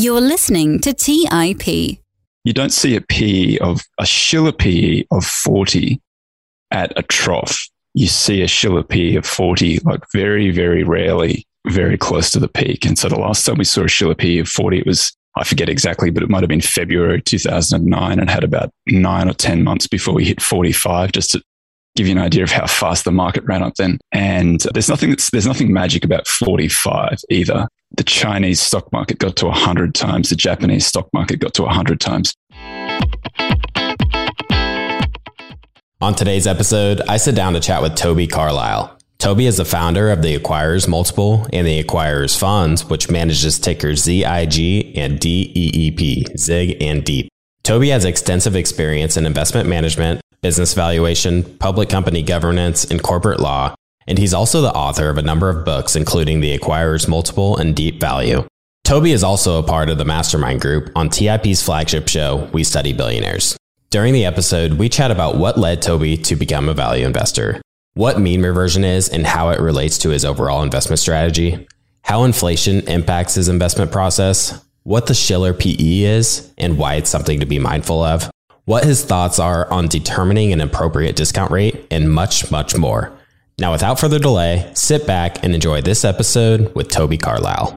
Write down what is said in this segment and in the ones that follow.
You're listening to TIP. You don't see a PE of a Shiller PE of 40 at a trough. You see a Shiller PE of 40, like very, very rarely, very close to the peak. And so the last time we saw a Shiller PE of 40, it was, I forget exactly, but it might have been February 2009 and had about nine or 10 months before we hit 45, just give you an idea of how fast the market ran up then. And there's nothing that's, there's nothing magic about 45 either. The Chinese stock market got to 100 times. The Japanese stock market got to 100 times. On today's episode, I sit down to chat with Toby Carlisle. Toby is the founder of the Acquirers Multiple and the Acquirers Funds, which manages tickers ZIG and DEEP, ZIG and DEEP. Toby has extensive experience in investment management, business valuation, public company governance, and corporate law, and he's also the author of a number of books, including The Acquirers Multiple and Deep Value. Toby is also a part of the mastermind group on TIP's flagship show, We Study Billionaires. During the episode, we chat about what led Toby to become a value investor, what mean reversion is and how it relates to his overall investment strategy, how inflation impacts his investment process, what the Shiller PE is and why it's something to be mindful of, what his thoughts are on determining an appropriate discount rate, and much, much more. Now, without further delay, sit back and enjoy this episode with Toby Carlisle.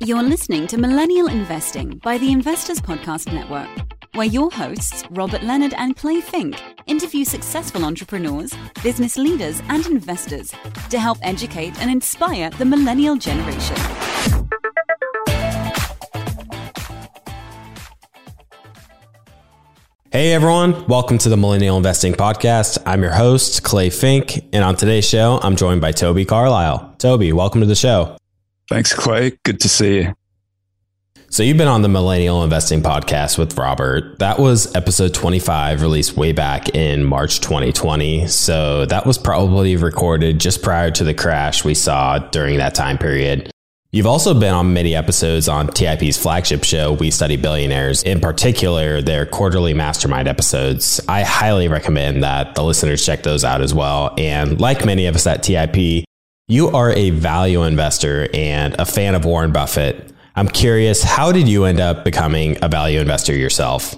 You're listening to Millennial Investing by the Investors Podcast Network, where your hosts, Robert Leonard and Clay Fink, interview successful entrepreneurs, business leaders, and investors to help educate and inspire the millennial generation. Hey everyone, welcome to the Millennial Investing Podcast. I'm your host, Clay Fink, and on today's show, I'm joined by Toby Carlisle. Toby, welcome to the show. Thanks, Clay. Good to see you. So, you've been on the Millennial Investing Podcast with Robert. That was episode 25, released way back in March 2020. So, that was probably recorded just prior to the crash we saw during that time period. You've also been on many episodes on TIP's flagship show, We Study Billionaires, in particular, their quarterly mastermind episodes. I highly recommend that the listeners check those out as well. And like many of us at TIP, you are a value investor and a fan of Warren Buffett. I'm curious, how did you end up becoming a value investor yourself?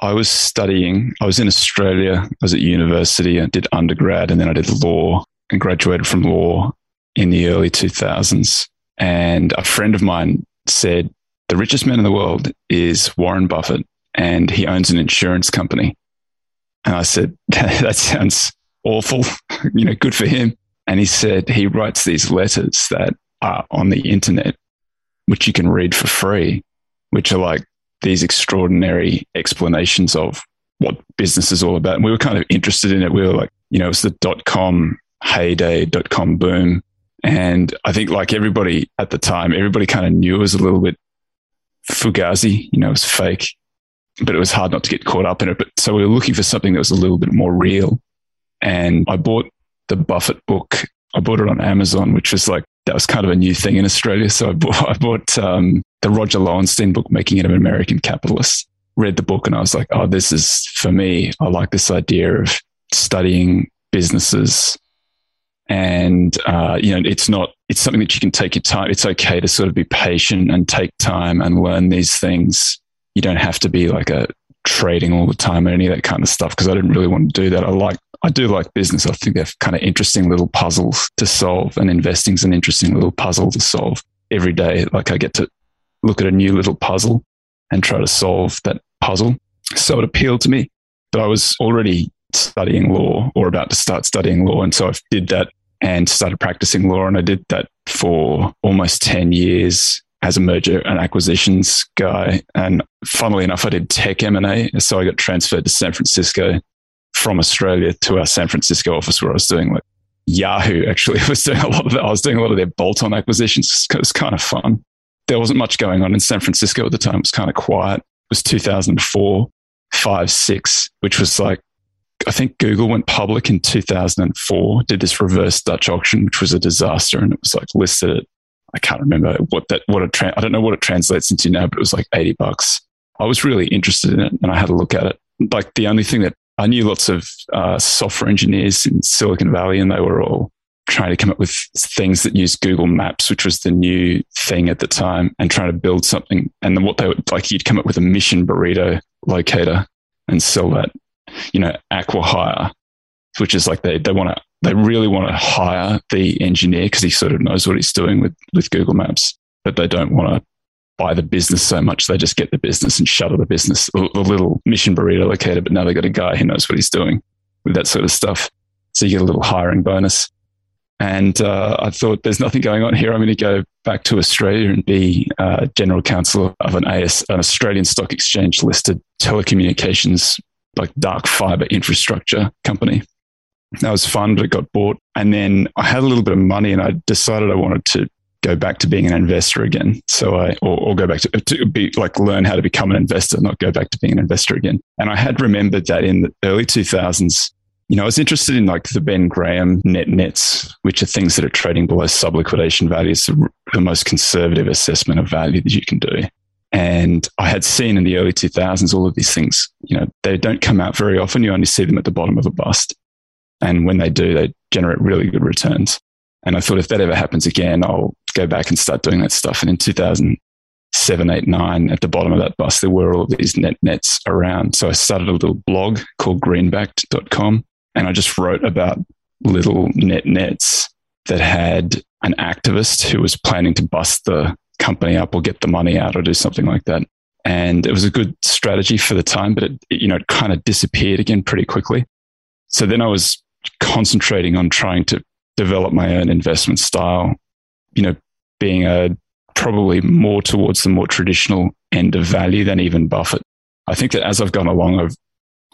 I was studying, I was in Australia, I was at university, I did undergrad, and then I did law and graduated from law in the early 2000s. And a friend of mine said, the richest man in the world is Warren Buffett and he owns an insurance company. And I said, that sounds awful, you know, good for him. And he said he writes these letters that are on the internet, which you can read for free, which are like these extraordinary explanations of what business is all about. And we were kind of interested in it. We were like, you know, it was the dot com heyday, dot com boom. And I think, like everybody at the time, everybody kind of knew it was a little bit fugazi, you know, it was fake, but it was hard not to get caught up in it. But so we were looking for something that was a little bit more real. And I bought the Buffett book. I bought it on Amazon, which was like, that was kind of a new thing in Australia. So I bought, I bought um, the Roger Lowenstein book, Making of an American Capitalist. Read the book and I was like, oh, this is for me. I like this idea of studying businesses and uh, you know it's not it's something that you can take your time it's okay to sort of be patient and take time and learn these things. You don't have to be like a trading all the time or any of that kind of stuff because i didn't really want to do that. I like i do like business. I think they're kind of interesting little puzzles to solve and investing's an interesting little puzzle to solve. Every day like i get to look at a new little puzzle and try to solve that puzzle. So it appealed to me but i was already studying law or about to start studying law and so i did that and started practicing law. And I did that for almost 10 years as a merger and acquisitions guy. And funnily enough, I did tech M&A. So I got transferred to San Francisco from Australia to our San Francisco office where I was doing like Yahoo actually was doing a lot of that. I was doing a lot of their bolt-on acquisitions. It was kind of fun. There wasn't much going on in San Francisco at the time. It was kind of quiet. It was 2004, five, six, which was like I think Google went public in 2004, did this reverse Dutch auction, which was a disaster. And it was like listed at, I can't remember what that, what it, tra- I don't know what it translates into now, but it was like 80 bucks. I was really interested in it and I had a look at it. Like the only thing that I knew lots of uh, software engineers in Silicon Valley and they were all trying to come up with things that use Google Maps, which was the new thing at the time, and trying to build something. And then what they would like, you'd come up with a mission burrito locator and sell that, you know, acqui-hire, which is like they, they want to, they really want to hire the engineer because he sort of knows what he's doing with, with Google Maps, but they don't want to buy the business so much. They just get the business and shutter the business, a little mission burrito locator, but now they got a guy who knows what he's doing with that sort of stuff. So you get a little hiring bonus. And uh, I thought, there's nothing going on here. I'm going to go back to Australia and be uh, general counsel of an AS, an Australian Stock Exchange listed telecommunications, like dark fiber infrastructure company. That was fun, but it got bought. And then I had a little bit of money and I decided I wanted to go back to being an investor again. So I, or, or, go back to, to be like learn how to become an investor, not go back to being an investor again. And I had remembered that in the early 2000s, you know, I was interested in like the Ben Graham net nets, which are things that are trading below sub liquidation values, the, the most conservative assessment of value that you can do. And I had seen in the early 2000s all of these things, you know, they don't come out very often. You only see them at the bottom of a bust. And when they do, they generate really good returns. And I thought if that ever happens again, I'll go back and start doing that stuff. And in 2007, 8, 9, at the bottom of that bust, there were all of these net nets around. So I started a little blog called greenbacked.com and I just wrote about little net nets that had an activist who was planning to bust the company up or get the money out or do something like that. And it was a good strategy for the time, but it, you know, it kind of disappeared again pretty quickly. So then I was concentrating on trying to develop my own investment style, you know, being a probably more towards the more traditional end of value than even Buffett. I think that as I've gone along, I've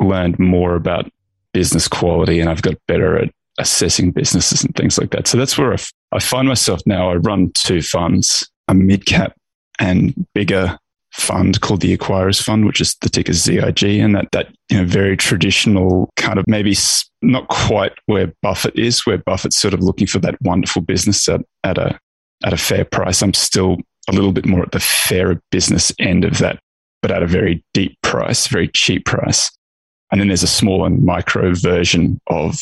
learned more about business quality and I've got better at assessing businesses and things like that. So that's where I, f- I find myself now. I run two funds, a mid cap and bigger fund called the Acquirers Fund, which is the ticker ZIG, and that that you know very traditional kind of maybe not quite where Buffett is, where Buffett's sort of looking for that wonderful business at, at a at a fair price. I'm still a little bit more at the fair business end of that, but at a very deep price, very cheap price. And then there's a small and micro version of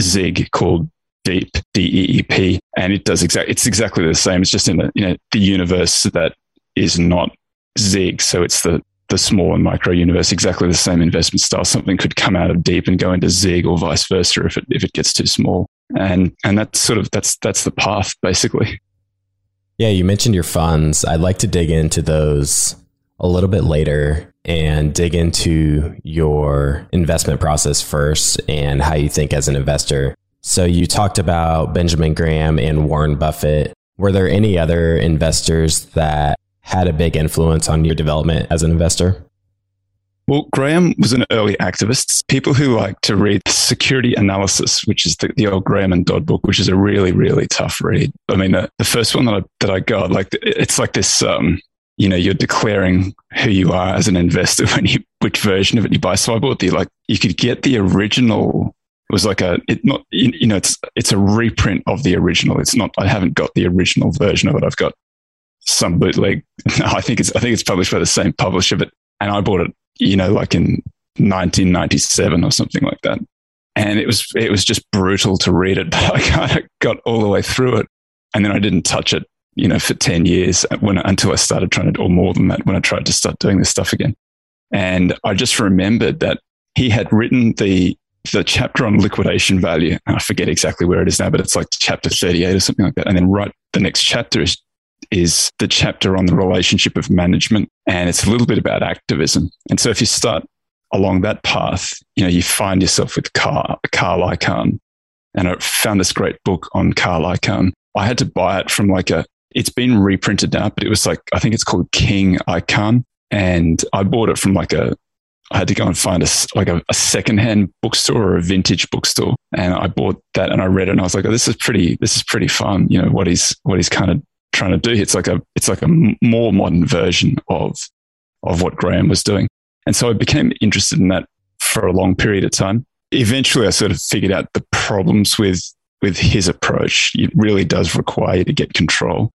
Zig called Deep, D E E P, and it does exactly it's exactly the same. It's just in the you know the universe that is not Zig. So it's the the small and micro universe, exactly the same investment style. Something could come out of deep and go into Zig or vice versa if it if it gets too small. And and that's sort of that's that's the path basically. Yeah, you mentioned your funds. I'd like to dig into those a little bit later and dig into your investment process first and how you think as an investor. So you talked about Benjamin Graham and Warren Buffett. Were there any other investors that had a big influence on your development as an investor? Well, Graham was an early activist. People who like to read Security Analysis, which is the, the old Graham and Dodd book, which is a really, really tough read. I mean, the, the first one that I, that I got, like, it's like this, um, you know, you're declaring who you are as an investor when you, which version of it you buy. So I bought the, like, you could get the original. Was like a, it not, you know, it's, it's a reprint of the original. It's not, I haven't got the original version of it. I've got some bootleg. I think it's I think it's published by the same publisher, but and I bought it, you know, like in 1997 or something like that. And it was it was just brutal to read it, but I kind of got all the way through it, and then I didn't touch it, you know, for 10 years when until I started trying to, or more than that, when I tried to start doing this stuff again. And I just remembered that he had written the the chapter on liquidation value. I forget exactly where it is now, but it's like chapter 38 or something like that. And then right the next chapter is is the chapter on the relationship of management. And it's a little bit about activism. And so if you start along that path, you know, you find yourself with Carl, Carl Icahn. And I found this great book on Carl Icahn. I had to buy it from like a, it's been reprinted now, but it was like, I think it's called King Icahn. And I bought it from like a, I had to go and find a, like a, a secondhand bookstore or a vintage bookstore. And I bought that and I read it and I was like, oh, this is pretty, this is pretty fun. You know, what he's, what he's kind of trying to do. It's like a it's like a more modern version of of what Graham was doing. And so I became interested in that for a long period of time. Eventually, I sort of figured out the problems with with his approach. It really does require you to get control,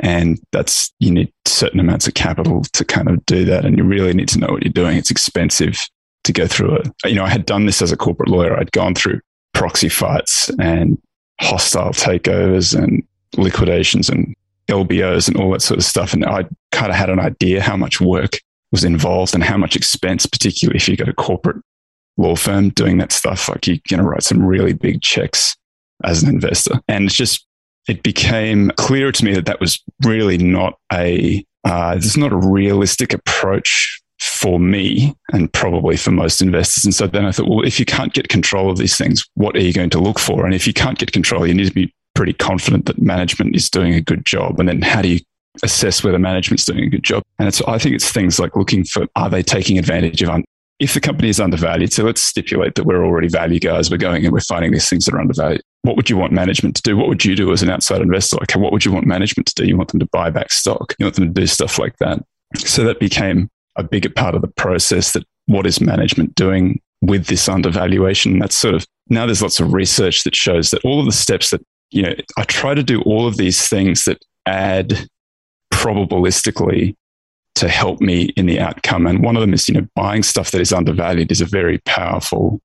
and that's you need certain amounts of capital to kind of do that, and you really need to know what you're doing. It's expensive to go through it. You know, I had done this as a corporate lawyer. I'd gone through proxy fights and hostile takeovers and liquidations and LBOs and all that sort of stuff. And I kind of had an idea how much work was involved and how much expense, particularly if you got a corporate law firm doing that stuff. Like you're going to write some really big checks as an investor. And it's just, it became clear to me that that was really not a, uh, it's not a realistic approach for me and probably for most investors. And so then I thought, well, if you can't get control of these things, what are you going to look for? And if you can't get control, you need to be pretty confident that management is doing a good job. And then how do you assess whether management's doing a good job? And it's, I think it's things like looking for, are they taking advantage of, un- if the company is undervalued, so let's stipulate that we're already value guys, we're going and we're finding these things that are undervalued. What would you want management to do? What would you do as an outside investor? Like, what would you want management to do? You want them to buy back stock. You want them to do stuff like that. So that became a bigger part of the process that what is management doing with this undervaluation? That's sort of now there's lots of research that shows that all of the steps that you know, I try to do all of these things that add probabilistically to help me in the outcome. And one of them is, you know, buying stuff that is undervalued is a very powerful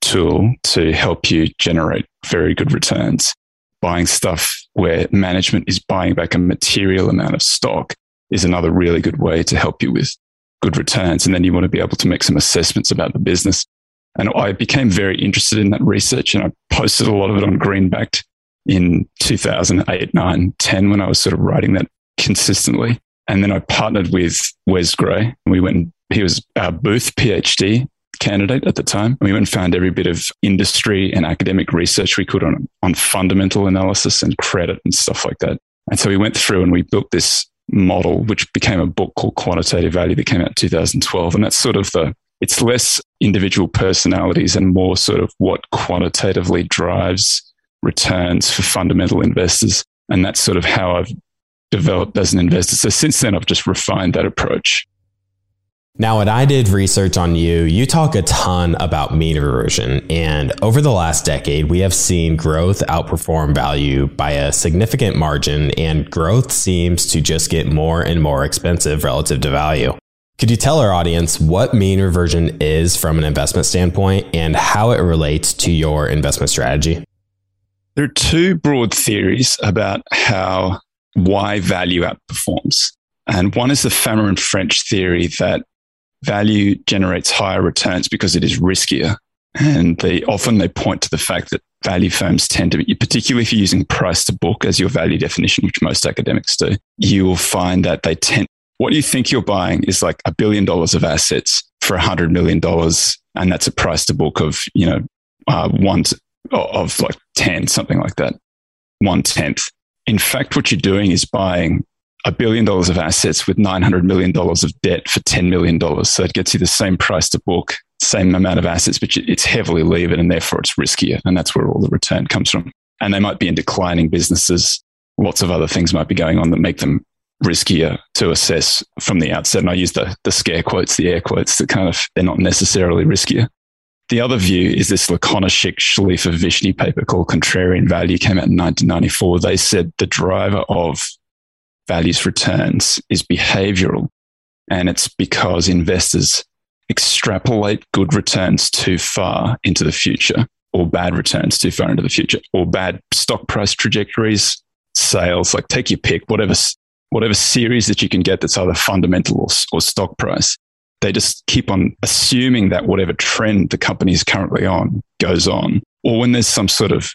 tool to help you generate very good returns. Buying stuff where management is buying back a material amount of stock is another really good way to help you with good returns. And then you want to be able to make some assessments about the business. And I became very interested in that research and I posted a lot of it on Greenbacked in 2008, 9, 10 when I was sort of writing that consistently. And then I partnered with Wes Gray. We went, he was our Booth PhD candidate at the time. And we went and found every bit of industry and academic research we could on, on fundamental analysis and credit and stuff like that. And so we went through and we built this model, which became a book called Quantitative Value that came out in 2012. And that's sort of the, it's less individual personalities and more sort of what quantitatively drives returns for fundamental investors. And that's sort of how I've developed as an investor. So since then, I've just refined that approach. Now, when I did research on you, you talk a ton about mean reversion. And over the last decade, we have seen growth outperform value by a significant margin, and growth seems to just get more and more expensive relative to value. Could you tell our audience what mean reversion is from an investment standpoint and how it relates to your investment strategy? There are two broad theories about how why value outperforms. And one is the and French theory that value generates higher returns because it is riskier. And they often they point to the fact that value firms tend to be, particularly if you're using price to book as your value definition, which most academics do, you will find that they tend, what you think you're buying is like a billion dollars of assets for a hundred million dollars. And that's a price to book of, you know, uh, one, to, of like 10, something like that, one tenth. In fact, what you're doing is buying a billion dollars of assets with $900 million of debt for $10 million. So it gets you the same price to book, same amount of assets, but it's heavily levered and therefore it's riskier. And that's where all the return comes from. And they might be in declining businesses. Lots of other things might be going on that make them riskier to assess from the outset. And I use the, the scare quotes, the air quotes that kind of, they're not necessarily riskier. The other view is this Lakonishok Shleifer Vishny paper called Contrarian Value came out in 1994. They said the driver of values returns is behavioral. And it's because investors extrapolate good returns too far into the future or bad returns too far into the future or bad stock price trajectories, sales, like take your pick, whatever, whatever series that you can get that's either fundamental or, or stock price they just keep on assuming that whatever trend the company is currently on goes on. Or when there's some sort of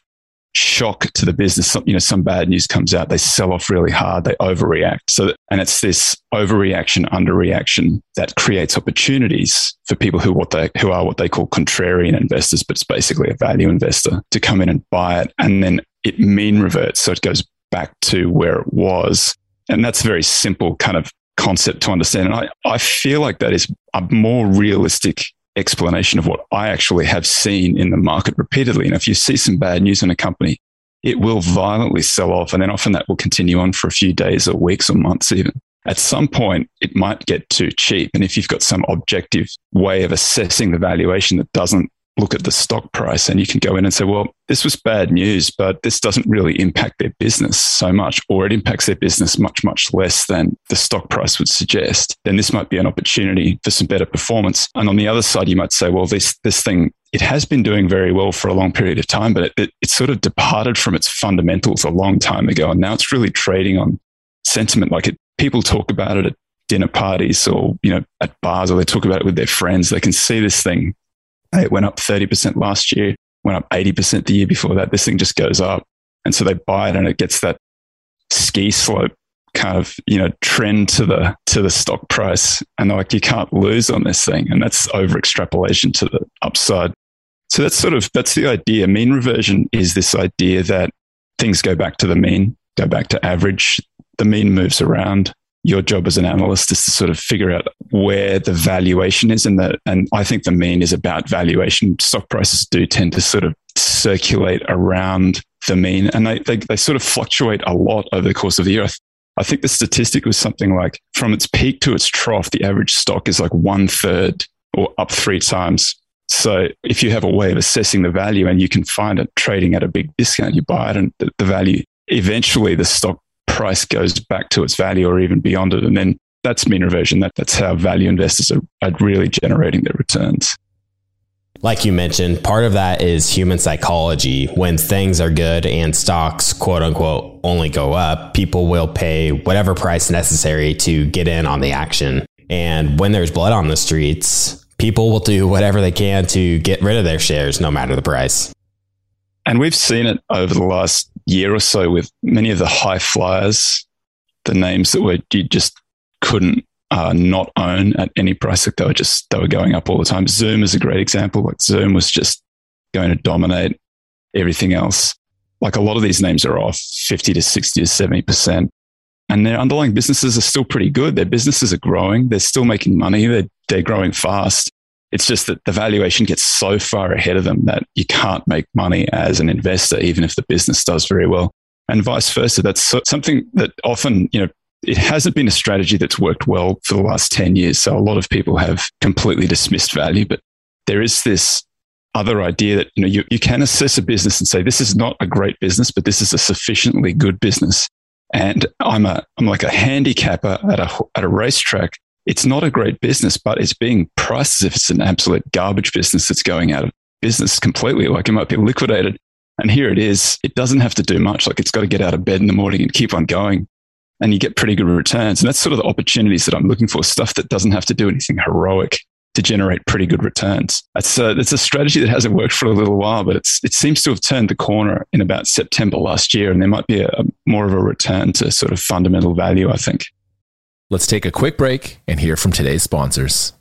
shock to the business, some, you know, some bad news comes out, they sell off really hard, they overreact. So, and it's this overreaction, underreaction that creates opportunities for people who what they who are what they call contrarian investors, but it's basically a value investor to come in and buy it, and then it mean reverts, so it goes back to where it was. And that's a very simple kind of concept to understand. And I, I feel like that is a more realistic explanation of what I actually have seen in the market repeatedly. And if you see some bad news in a company, it will violently sell off. And then often that will continue on for a few days or weeks or months even. At some point, it might get too cheap. And if you've got some objective way of assessing the valuation that doesn't look at the stock price and you can go in and say, well, this was bad news, but this doesn't really impact their business so much, or it impacts their business much, much less than the stock price would suggest, then this might be an opportunity for some better performance. And on the other side, you might say, well, this, this thing it has been doing very well for a long period of time, but it, it, it sort of departed from its fundamentals a long time ago. And now it's really trading on sentiment. Like it, people talk about it at dinner parties or, you know, at bars or they talk about it with their friends. They can see this thing. It went up 30% last year, went up 80% the year before that. This thing just goes up. And so they buy it and it gets that ski slope kind of you know trend to the to the stock price. And they're like you can't lose on this thing. And that's over extrapolation to the upside. So that's sort of that's the idea. Mean reversion is this idea that things go back to the mean go back to average. The mean moves around your job as an analyst is to sort of figure out where the valuation is and that and i think the mean is about valuation stock prices do tend to sort of circulate around the mean and they, they, they sort of fluctuate a lot over the course of the year I think the statistic was something like from its peak to its trough, the average stock is like one third or up three times. So if you have a way of assessing the value and you can find it trading at a big discount, you buy it and the, the value, eventually the stock price goes back to its value or even beyond it. And then that's mean reversion. That, that's how value investors are, are really generating their returns like you mentioned, part of that is human psychology. When things are good and stocks, quote unquote, only go up, people will pay whatever price necessary to get in on the action. And when there's blood on the streets, people will do whatever they can to get rid of their shares, no matter the price. And we've seen it over the last year or so with many of the high flyers, the names that were you just couldn't uh, not own at any price. Like they were just they were going up all the time. Zoom is a great example. Like Zoom was just going to dominate everything else. Like a lot of these names are off 50 to 60 to 70 percent, and their underlying businesses are still pretty good. Their businesses are growing. They're still making money. They're they're growing fast. It's just that the valuation gets so far ahead of them that you can't make money as an investor, even if the business does very well and vice versa. That's something that often, you know, it hasn't been a strategy that's worked well for the last 10 years. So a lot of people have completely dismissed value, but there is this other idea that, you know, you, you can assess a business and say, this is not a great business, but this is a sufficiently good business. And I'm a, I'm like a handicapper at a, at a racetrack. It's not a great business, but it's being priced as if it's an absolute garbage business that's going out of business completely. Like it might be liquidated. And here it is. It doesn't have to do much. Like it's got to get out of bed in the morning and keep on going and you get pretty good returns. And that's sort of the opportunities that I'm looking for stuff that doesn't have to do anything heroic to generate pretty good returns. That's a, a strategy that hasn't worked for a little while, but it's, it seems to have turned the corner in about September last year. And there might be a, a more of a return to sort of fundamental value, I think. Let's take a quick break and hear from today's sponsors.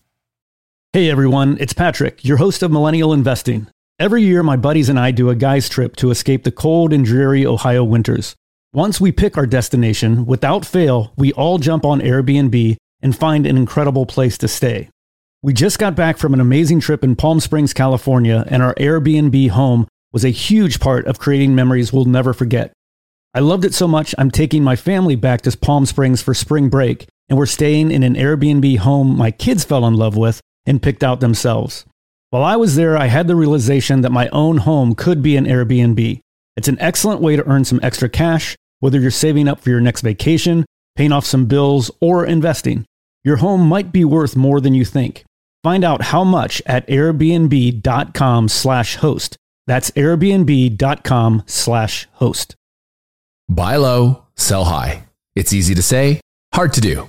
Hey everyone, it's Patrick, your host of Millennial Investing. Every year, my buddies and I do a guy's trip to escape the cold and dreary Ohio winters. Once we pick our destination, without fail, we all jump on Airbnb and find an incredible place to stay. We just got back from an amazing trip in Palm Springs, California, and our Airbnb home was a huge part of creating memories we'll never forget. I loved it so much, I'm taking my family back to Palm Springs for spring break, and we're staying in an Airbnb home my kids fell in love with and picked out themselves. While I was there, I had the realization that my own home could be an Airbnb. It's an excellent way to earn some extra cash whether you're saving up for your next vacation, paying off some bills, or investing, your home might be worth more than you think. Find out how much at airbnb.com slash host. That's airbnb.com slash host. Buy low, sell high. It's easy to say, hard to do.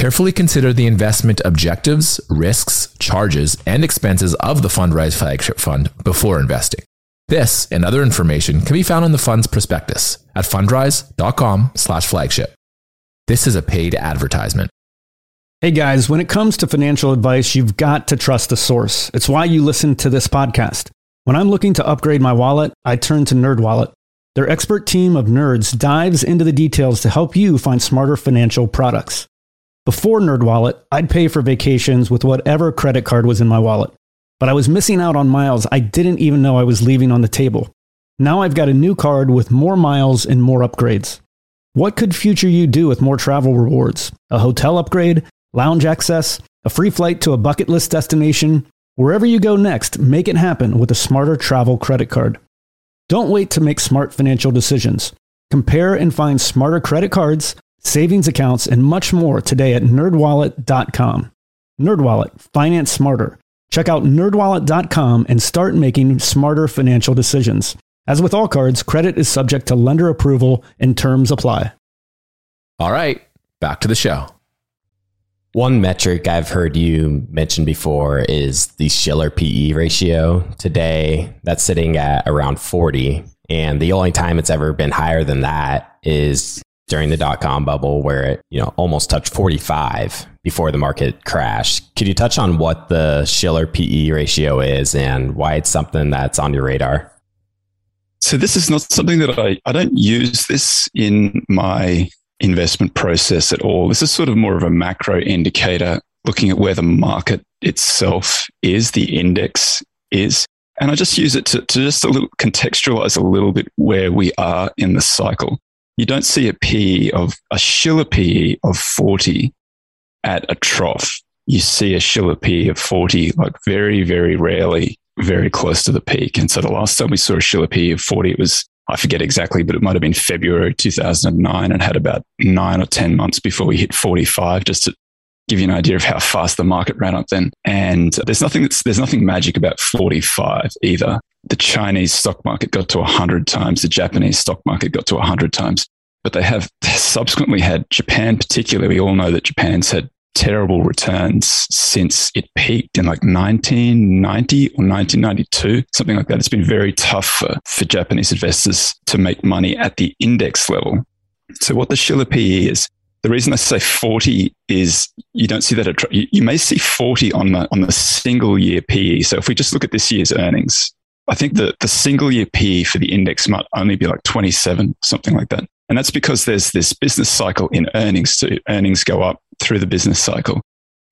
Carefully consider the investment objectives, risks, charges, and expenses of the Fundrise flagship fund before investing. This and other information can be found in the fund's prospectus at fundrise.com slash flagship. This is a paid advertisement. Hey guys, when it comes to financial advice, you've got to trust the source. It's why you listen to this podcast. When I'm looking to upgrade my wallet, I turn to NerdWallet. Their expert team of nerds dives into the details to help you find smarter financial products. Before NerdWallet, I'd pay for vacations with whatever credit card was in my wallet, but I was missing out on miles I didn't even know I was leaving on the table. Now I've got a new card with more miles and more upgrades. What could future you do with more travel rewards? A hotel upgrade, lounge access, a free flight to a bucket list destination? Wherever you go next, make it happen with a smarter travel credit card. Don't wait to make smart financial decisions. Compare and find smarter credit cards, savings accounts, and much more today at nerdwallet.com. Nerdwallet, finance smarter. Check out nerdwallet.com and start making smarter financial decisions. As with all cards, credit is subject to lender approval and terms apply. All right, back to the show. One metric I've heard you mention before is the Shiller PE ratio. Today, that's sitting at around 40. And the only time it's ever been higher than that is during the dot com bubble, where it you know almost touched 45 before the market crashed. Could you touch on what the Shiller PE ratio is and why it's something that's on your radar? So this is not something that I, I don't use this in my investment process at all. This is sort of more of a macro indicator looking at where the market itself is, the index is. And I just use it to, to just a little contextualize a little bit where we are in the cycle. You don't see a PE of a Shiller PE of 40 at a trough. You see a Shiller PE of 40 like very, very rarely, very close to the peak. And so the last time we saw a Shiller PE of 40, it was I forget exactly, but it might have been February 2009 and had about nine or 10 months before we hit 45, just to give you an idea of how fast the market ran up then. And there's nothing that's, there's nothing magic about 45 either. The Chinese stock market got to 100 times. The Japanese stock market got to 100 times. But they have subsequently had Japan, particularly. We all know that Japan's had terrible returns since it peaked in like 1990 or 1992, something like that. It's been very tough for, for Japanese investors to make money at the index level. So, what the Shiller PE is, the reason I say 40 is you don't see that at, you, you may see 40 on the on the single year PE. So if we just look at this year's earnings, I think that the single year PE for the index might only be like 27, something like that. And that's because there's this business cycle in earnings. So earnings go up through the business cycle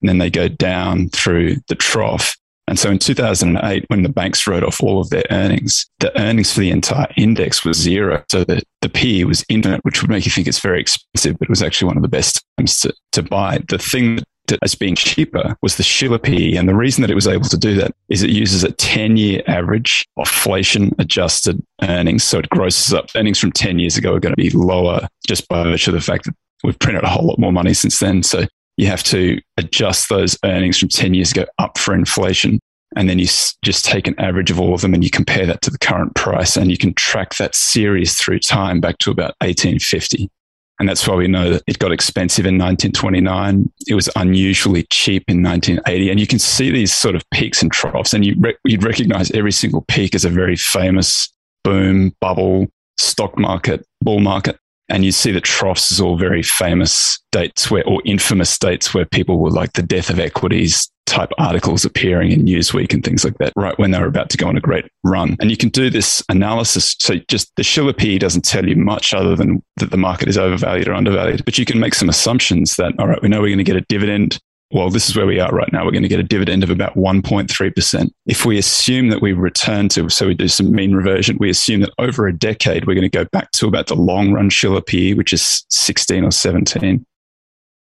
and then they go down through the trough. And so in 2008, when the banks wrote off all of their earnings, the earnings for the entire index was zero. So the, the PE was infinite, which would make you think it's very expensive, but it was actually one of the best times to, to buy. The thing that as being cheaper was the Shiller PE. And the reason that it was able to do that is it uses a 10 year average of inflation adjusted earnings. So it grosses up earnings from 10 years ago are going to be lower just by virtue of the fact that we've printed a whole lot more money since then. So you have to adjust those earnings from 10 years ago up for inflation. And then you just take an average of all of them and you compare that to the current price and you can track that series through time back to about 1850. And that's why we know that it got expensive in 1929. It was unusually cheap in 1980. And you can see these sort of peaks and troughs and you re- you'd recognize every single peak as a very famous boom, bubble, stock market, bull market. And you see the troughs is all very famous dates where, or infamous dates where people were like the death of equities type articles appearing in Newsweek and things like that, right when they were about to go on a great run. And you can do this analysis. So just the Shiller PE doesn't tell you much other than that the market is overvalued or undervalued, but you can make some assumptions that, all right, we know we're going to get a dividend well, this is where we are right now. We're going to get a dividend of about 1.3%. If we assume that we return to, so we do some mean reversion, we assume that over a decade, we're going to go back to about the long run Shiller PE, which is 16 or 17.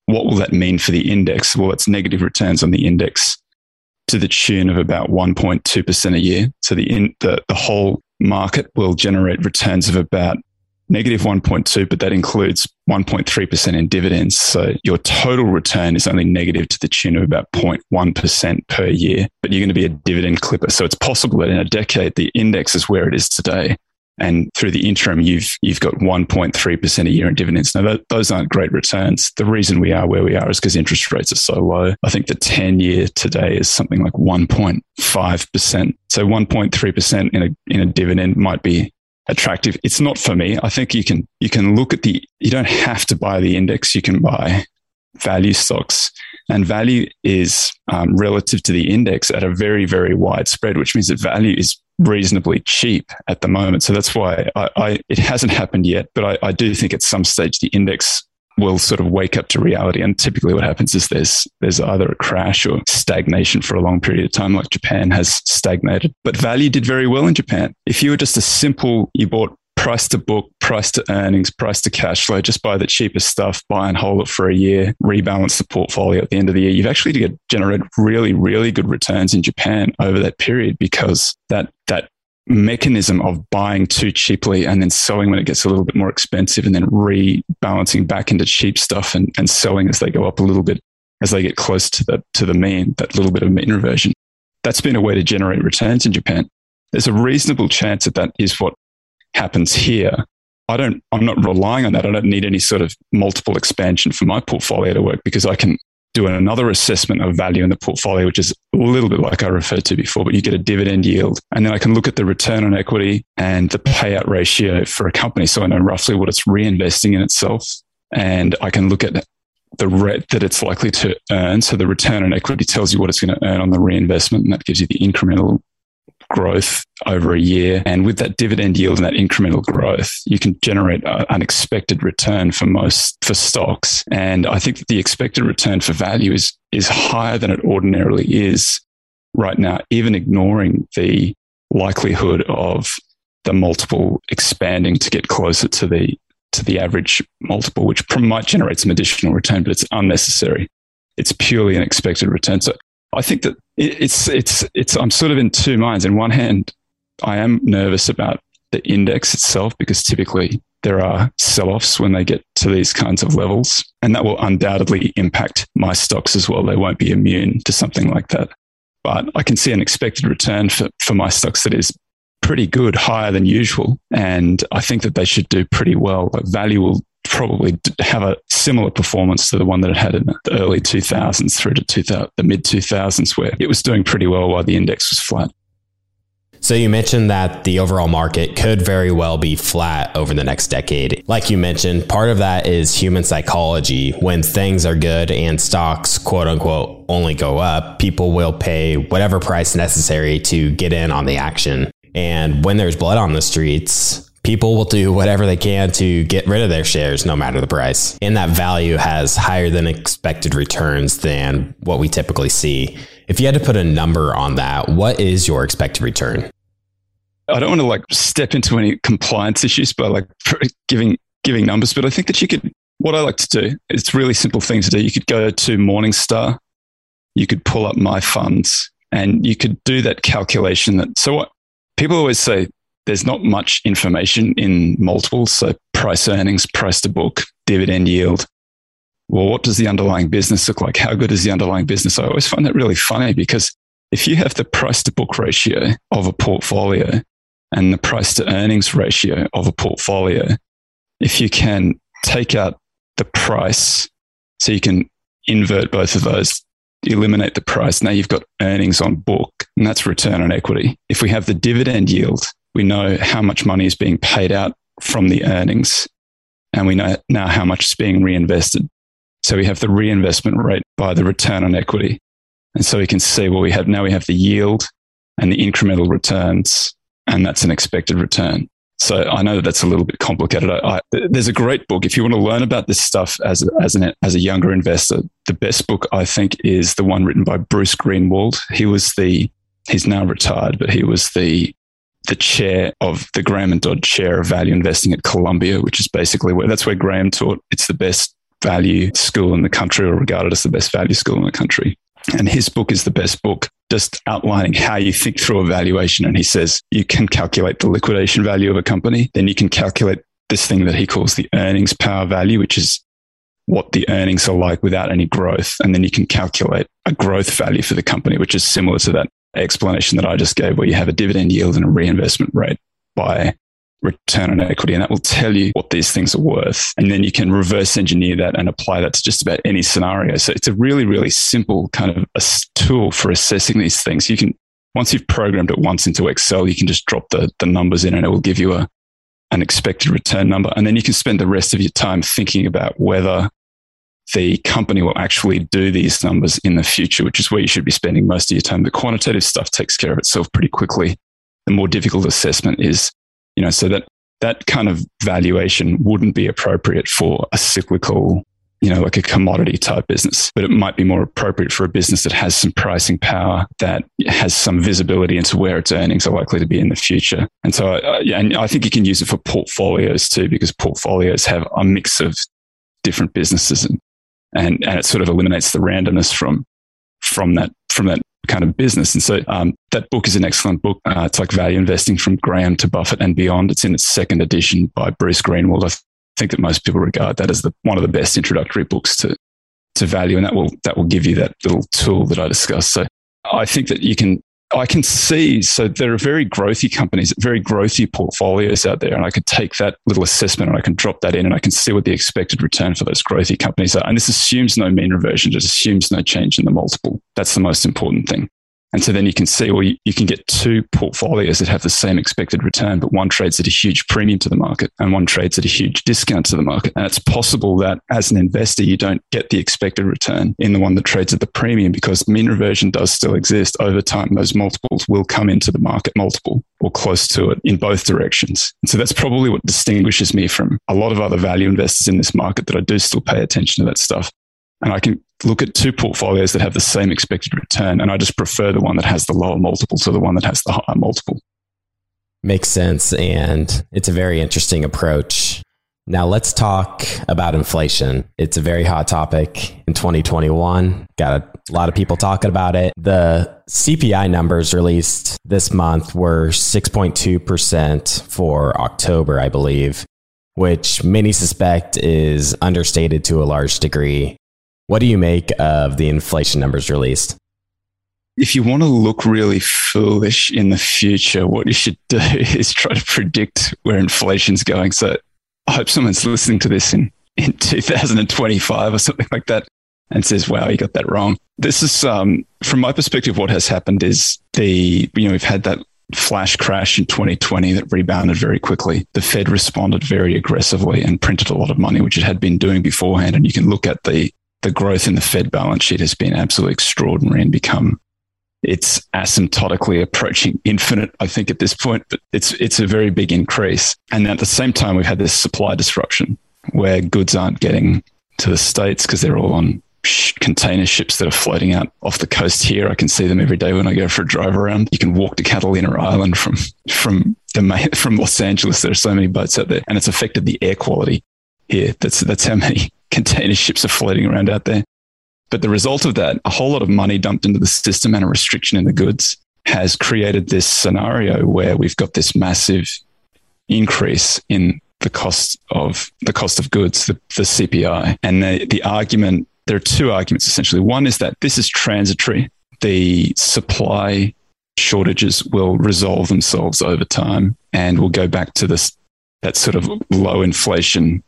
What will that mean for the index? Well, it's negative returns on the index to the tune of about 1.2% a year. So the, in, the, the whole market will generate returns of about negative 1.2, but that includes 1.3% in dividends. So your total return is only negative to the tune of about 0.1% per year, but you're going to be a dividend clipper. So it's possible that in a decade, the index is where it is today. And through the interim, you've, you've got 1.3% a year in dividends. Now, that, those aren't great returns. The reason we are where we are is because interest rates are so low. I think the 10 year today is something like 1.5%. So 1.3% in a, in a dividend might be attractive. It's not for me. I think you can you can look at the you don't have to buy the index. You can buy value stocks, and value is um, relative to the index at a very very wide spread, which means that value is reasonably cheap at the moment. So that's why I, I it hasn't happened yet, but I, I do think at some stage the index will sort of wake up to reality. And typically what happens is there's, there's either a crash or stagnation for a long period of time, like Japan has stagnated. But value did very well in Japan. If you were just a simple, you bought price to book, price to earnings, price to cash flow, just buy the cheapest stuff, buy and hold it for a year, rebalance the portfolio at the end of the year. You've actually generated really, really good returns in Japan over that period because that, that mechanism of buying too cheaply and then selling when it gets a little bit more expensive and then rebalancing back into cheap stuff and, and selling as they go up a little bit as they get close to the to the mean, that little bit of mean reversion. That's been a way to generate returns in Japan. There's a reasonable chance that that is what happens here. I don't, I'm not relying on that. I don't need any sort of multiple expansion for my portfolio to work because I can do another assessment of value in the portfolio, which is a little bit like I referred to before, but you get a dividend yield. And then I can look at the return on equity and the payout ratio for a company. So I know roughly what it's reinvesting in itself. And I can look at the rate that it's likely to earn. So the return on equity tells you what it's going to earn on the reinvestment, and that gives you the incremental growth over a year. And with that dividend yield and that incremental growth, you can generate an expected return for most for stocks. And I think the expected return for value is is higher than it ordinarily is right now, even ignoring the likelihood of the multiple expanding to get closer to the to the average multiple, which might generate some additional return, but it's unnecessary. It's purely an expected return. So I think that it's it's it's I'm sort of in two minds. In one hand, I am nervous about the index itself because typically there are sell-offs when they get to these kinds of levels, and that will undoubtedly impact my stocks as well. They won't be immune to something like that. But I can see an expected return for, for my stocks that is pretty good, higher than usual. And I think that they should do pretty well. Value will probably have a similar performance to the one that it had in the early 2000s through to 2000, the mid 2000s, where it was doing pretty well while the index was flat. So you mentioned that the overall market could very well be flat over the next decade. Like you mentioned, part of that is human psychology. When things are good and stocks, quote unquote, only go up, people will pay whatever price necessary to get in on the action. And when there's blood on the streets, people will do whatever they can to get rid of their shares no matter the price. And that value has higher than expected returns than what we typically see. If you had to put a number on that, what is your expected return? I don't want to like step into any compliance issues by like giving giving numbers, but I think that you could what I like to do, it's really simple thing to do. You could go to Morningstar, you could pull up my funds and you could do that calculation that so what people always say there's not much information in multiples. So price earnings, price to book, dividend yield. Well, what does the underlying business look like? How good is the underlying business? I always find that really funny because if you have the price to book ratio of a portfolio and the price to earnings ratio of a portfolio, if you can take out the price, so you can invert both of those, eliminate the price. Now you've got earnings on book, and that's return on equity. If we have the dividend yield we know how much money is being paid out from the earnings, and we know now how much is being reinvested. So we have the reinvestment rate by the return on equity. And so we can see, well, we have now we have the yield and the incremental returns, and that's an expected return. So I know that that's a little bit complicated. I, I, there's a great book if you want to learn about this stuff as as an as a younger investor. The best book I think is the one written by Bruce Greenwald. He was the he's now retired, but he was the the chair of the Graham and Dodd Chair of Value Investing at Columbia, which is basically where that's where Graham taught. It's the best value school in the country, or regarded as the best value school in the country. And his book is the best book, just outlining how you think through a valuation. And he says you can calculate the liquidation value of a company, then you can calculate this thing that he calls the earnings power value, which is what the earnings are like without any growth. And then you can calculate a growth value for the company, which is similar to that explanation that I just gave, where you have a dividend yield and a reinvestment rate by return on equity. And that will tell you what these things are worth. And then you can reverse engineer that and apply that to just about any scenario. So it's a really, really simple kind of a tool for assessing these things. You can, once you've programmed it once into Excel, you can just drop the, the numbers in and it will give you a, an expected return number. And then you can spend the rest of your time thinking about whether the company will actually do these numbers in the future, which is where you should be spending most of your time. The quantitative stuff takes care of itself pretty quickly. The more difficult assessment is, you know, so that that kind of valuation wouldn't be appropriate for a cyclical you know, like a commodity type business, but it might be more appropriate for a business that has some pricing power, that has some visibility into where its earnings are likely to be in the future. And so, uh, yeah, and I think you can use it for portfolios too, because portfolios have a mix of different businesses and, and, and it sort of eliminates the randomness from, from that, from that kind of business. And so um, that book is an excellent book. Uh, it's like value investing from Graham to Buffett and beyond. It's in its second edition by Bruce Greenwald. I think that most people regard that as the, one of the best introductory books to to value, and that will that will give you that little tool that I discussed. So I think that you can. I can see, so there are very growthy companies, very growthy portfolios out there. And I could take that little assessment and I can drop that in and I can see what the expected return for those growthy companies are. And this assumes no mean reversion, just assumes no change in the multiple. That's the most important thing. And so then you can see, well, you, you, can get two portfolios that have the same expected return, but one trades at a huge premium to the market and one trades at a huge discount to the market. And it's possible that as an investor, you don't get the expected return in the one that trades at the premium because mean reversion does still exist over time. Those multiples will come into the market multiple or close to it in both directions. And so that's probably what distinguishes me from a lot of other value investors in this market that I do still pay attention to that stuff. And I can look at two portfolios that have the same expected return. And I just prefer the one that has the lower multiple to the one that has the higher multiple. Makes sense. And it's a very interesting approach. Now let's talk about inflation. It's a very hot topic in 2021. Got a lot of people talking about it. The CPI numbers released this month were 6.2% for October, I believe, which many suspect is understated to a large degree. What do you make of the inflation numbers released? If you want to look really foolish in the future, what you should do is try to predict where inflation's going. So I hope someone's listening to this in, in 2025 or something like that and says, wow, you got that wrong. This is, um, from my perspective, what has happened is the, you know, we've had that flash crash in 2020 that rebounded very quickly. The Fed responded very aggressively and printed a lot of money, which it had been doing beforehand. And you can look at the the growth in the Fed balance sheet has been absolutely extraordinary and become it's asymptotically approaching infinite, I think, at this point, but it's it's a very big increase. And at the same time, we've had this supply disruption where goods aren't getting to the states because they're all on container ships that are floating out off the coast here. I can see them every day when I go for a drive around. You can walk to Catalina Island from from the from Los Angeles. There are so many boats out there, and it's affected the air quality here. That's that's how many container ships are floating around out there. But the result of that, a whole lot of money dumped into the system and a restriction in the goods has created this scenario where we've got this massive increase in the cost of the cost of goods, the, the CPI. And the, the argument, there are two arguments essentially. One is that this is transitory. The supply shortages will resolve themselves over time and we'll go back to this that sort of low inflation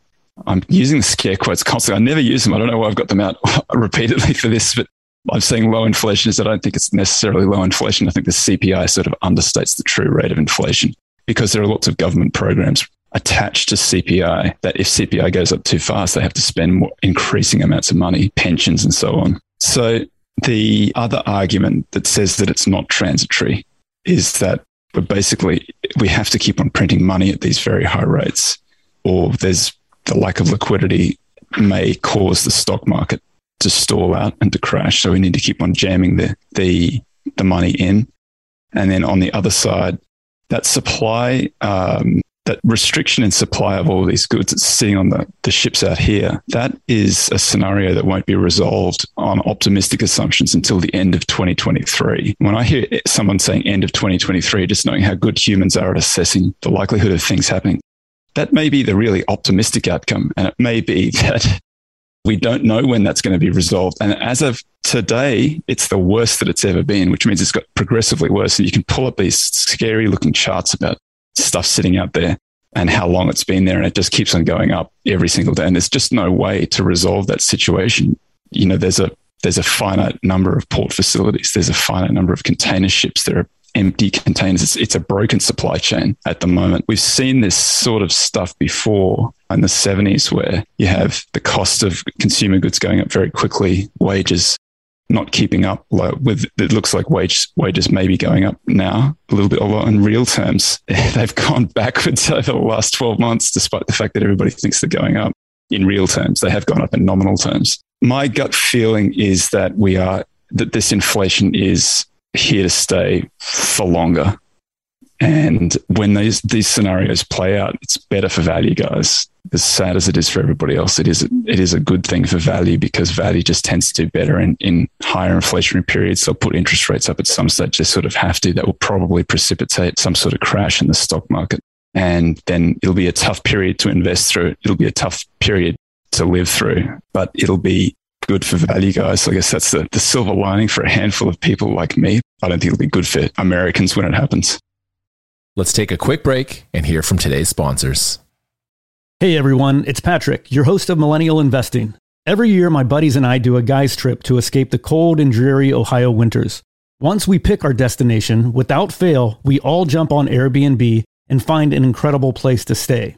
I'm using the scare quotes constantly. I never use them. I don't know why I've got them out repeatedly for this, but I'm saying low inflation is I don't think it's necessarily low inflation. I think the CPI sort of understates the true rate of inflation because there are lots of government programs attached to CPI that if CPI goes up too fast, they have to spend more increasing amounts of money, pensions and so on. So the other argument that says that it's not transitory is that we're basically, we have to keep on printing money at these very high rates or there's the lack of liquidity may cause the stock market to stall out and to crash. So we need to keep on jamming the the the money in, and then on the other side, that supply. Um, that restriction in supply of all these goods that's sitting on the, the ships out here, that is a scenario that won't be resolved on optimistic assumptions until the end of 2023. When I hear someone saying end of 2023, just knowing how good humans are at assessing the likelihood of things happening, that may be the really optimistic outcome. And it may be that we don't know when that's going to be resolved. And as of today, it's the worst that it's ever been, which means it's got progressively worse. And you can pull up these scary looking charts about stuff sitting out there and how long it's been there. And it just keeps on going up every single day. And there's just no way to resolve that situation. You know, there's a, there's a finite number of port facilities. There's a finite number of container ships. There are empty containers. It's, it's, a broken supply chain at the moment. We've seen this sort of stuff before in the 70s where you have the cost of consumer goods going up very quickly, wages not keeping up with it looks like wage wages may be going up now a little bit although in real terms they've gone backwards over the last 12 months despite the fact that everybody thinks they're going up in real terms. They have gone up in nominal terms. My gut feeling is that we are, that this inflation is here to stay for longer. And when these, these scenarios play out, it's better for value guys. As sad as it is for everybody else, it is it is a good thing for value because value just tends to do better in, in higher inflationary periods. They'll put interest rates up at some stage. They sort of have to. That will probably precipitate some sort of crash in the stock market. And then it'll be a tough period to invest through. It'll be a tough period to live through, but it'll be good for value guys. I guess that's the, the silver lining for a handful of people like me. I don't think it'll be good for Americans when it happens. Let's take a quick break and hear from today's sponsors. Hey everyone, it's Patrick, your host of Millennial Investing. Every year, my buddies and I do a guy's trip to escape the cold and dreary Ohio winters. Once we pick our destination, without fail, we all jump on Airbnb and find an incredible place to stay.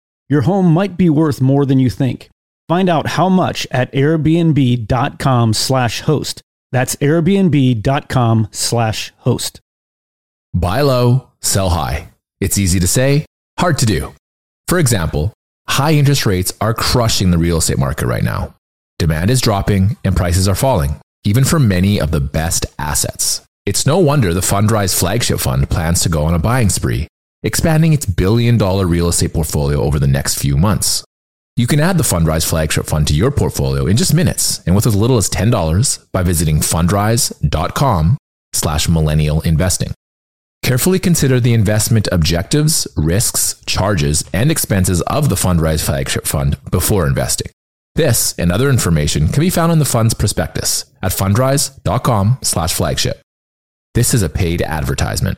Your home might be worth more than you think. Find out how much at airbnb.com slash host. That's airbnb.com slash host. Buy low, sell high. It's easy to say, hard to do. For example, high interest rates are crushing the real estate market right now. Demand is dropping and prices are falling, even for many of the best assets. It's no wonder the Fundrise flagship fund plans to go on a buying spree expanding its billion dollar real estate portfolio over the next few months. You can add the Fundrise flagship fund to your portfolio in just minutes and with as little as $10 by visiting fundrise.com slash millennial investing. Carefully consider the investment objectives, risks, charges, and expenses of the Fundrise flagship fund before investing. This and other information can be found in the fund's prospectus at fundrise.com slash flagship. This is a paid advertisement.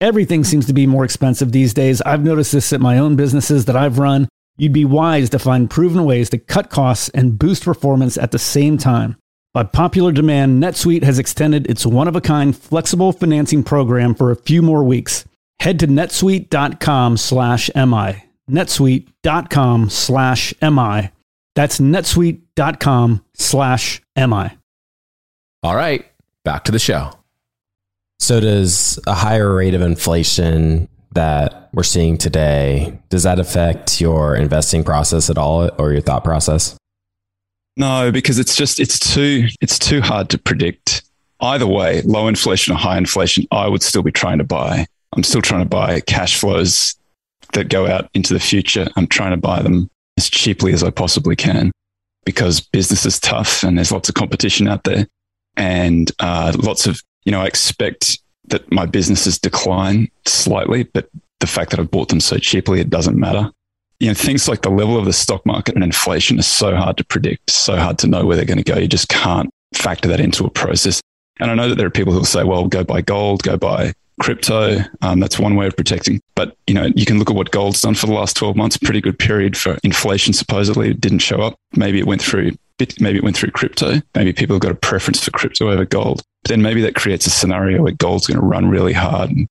Everything seems to be more expensive these days. I've noticed this at my own businesses that I've run. You'd be wise to find proven ways to cut costs and boost performance at the same time. By popular demand, NetSuite has extended its one of a kind flexible financing program for a few more weeks. Head to netsuite.com slash MI. netsuite.com slash MI. That's netsuite.com slash MI. All right, back to the show. So does a higher rate of inflation that we're seeing today, does that affect your investing process at all or your thought process? No, because it's just it's too it's too hard to predict. Either way, low inflation or high inflation, I would still be trying to buy. I'm still trying to buy cash flows that go out into the future. I'm trying to buy them as cheaply as I possibly can because business is tough and there's lots of competition out there and uh, lots of you know, I expect that my businesses decline slightly, but the fact that I've bought them so cheaply, it doesn't matter. You know, things like the level of the stock market and inflation is so hard to predict, so hard to know where they're going to go. You just can't factor that into a process. And I know that there are people who will say, well, go buy gold, go buy crypto. Um, that's one way of protecting. But, you know, you can look at what gold's done for the last 12 months, pretty good period for inflation, supposedly. It didn't show up. Maybe it went through maybe it went through crypto. Maybe people have got a preference for crypto over gold. But then maybe that creates a scenario where gold's going to run really hard and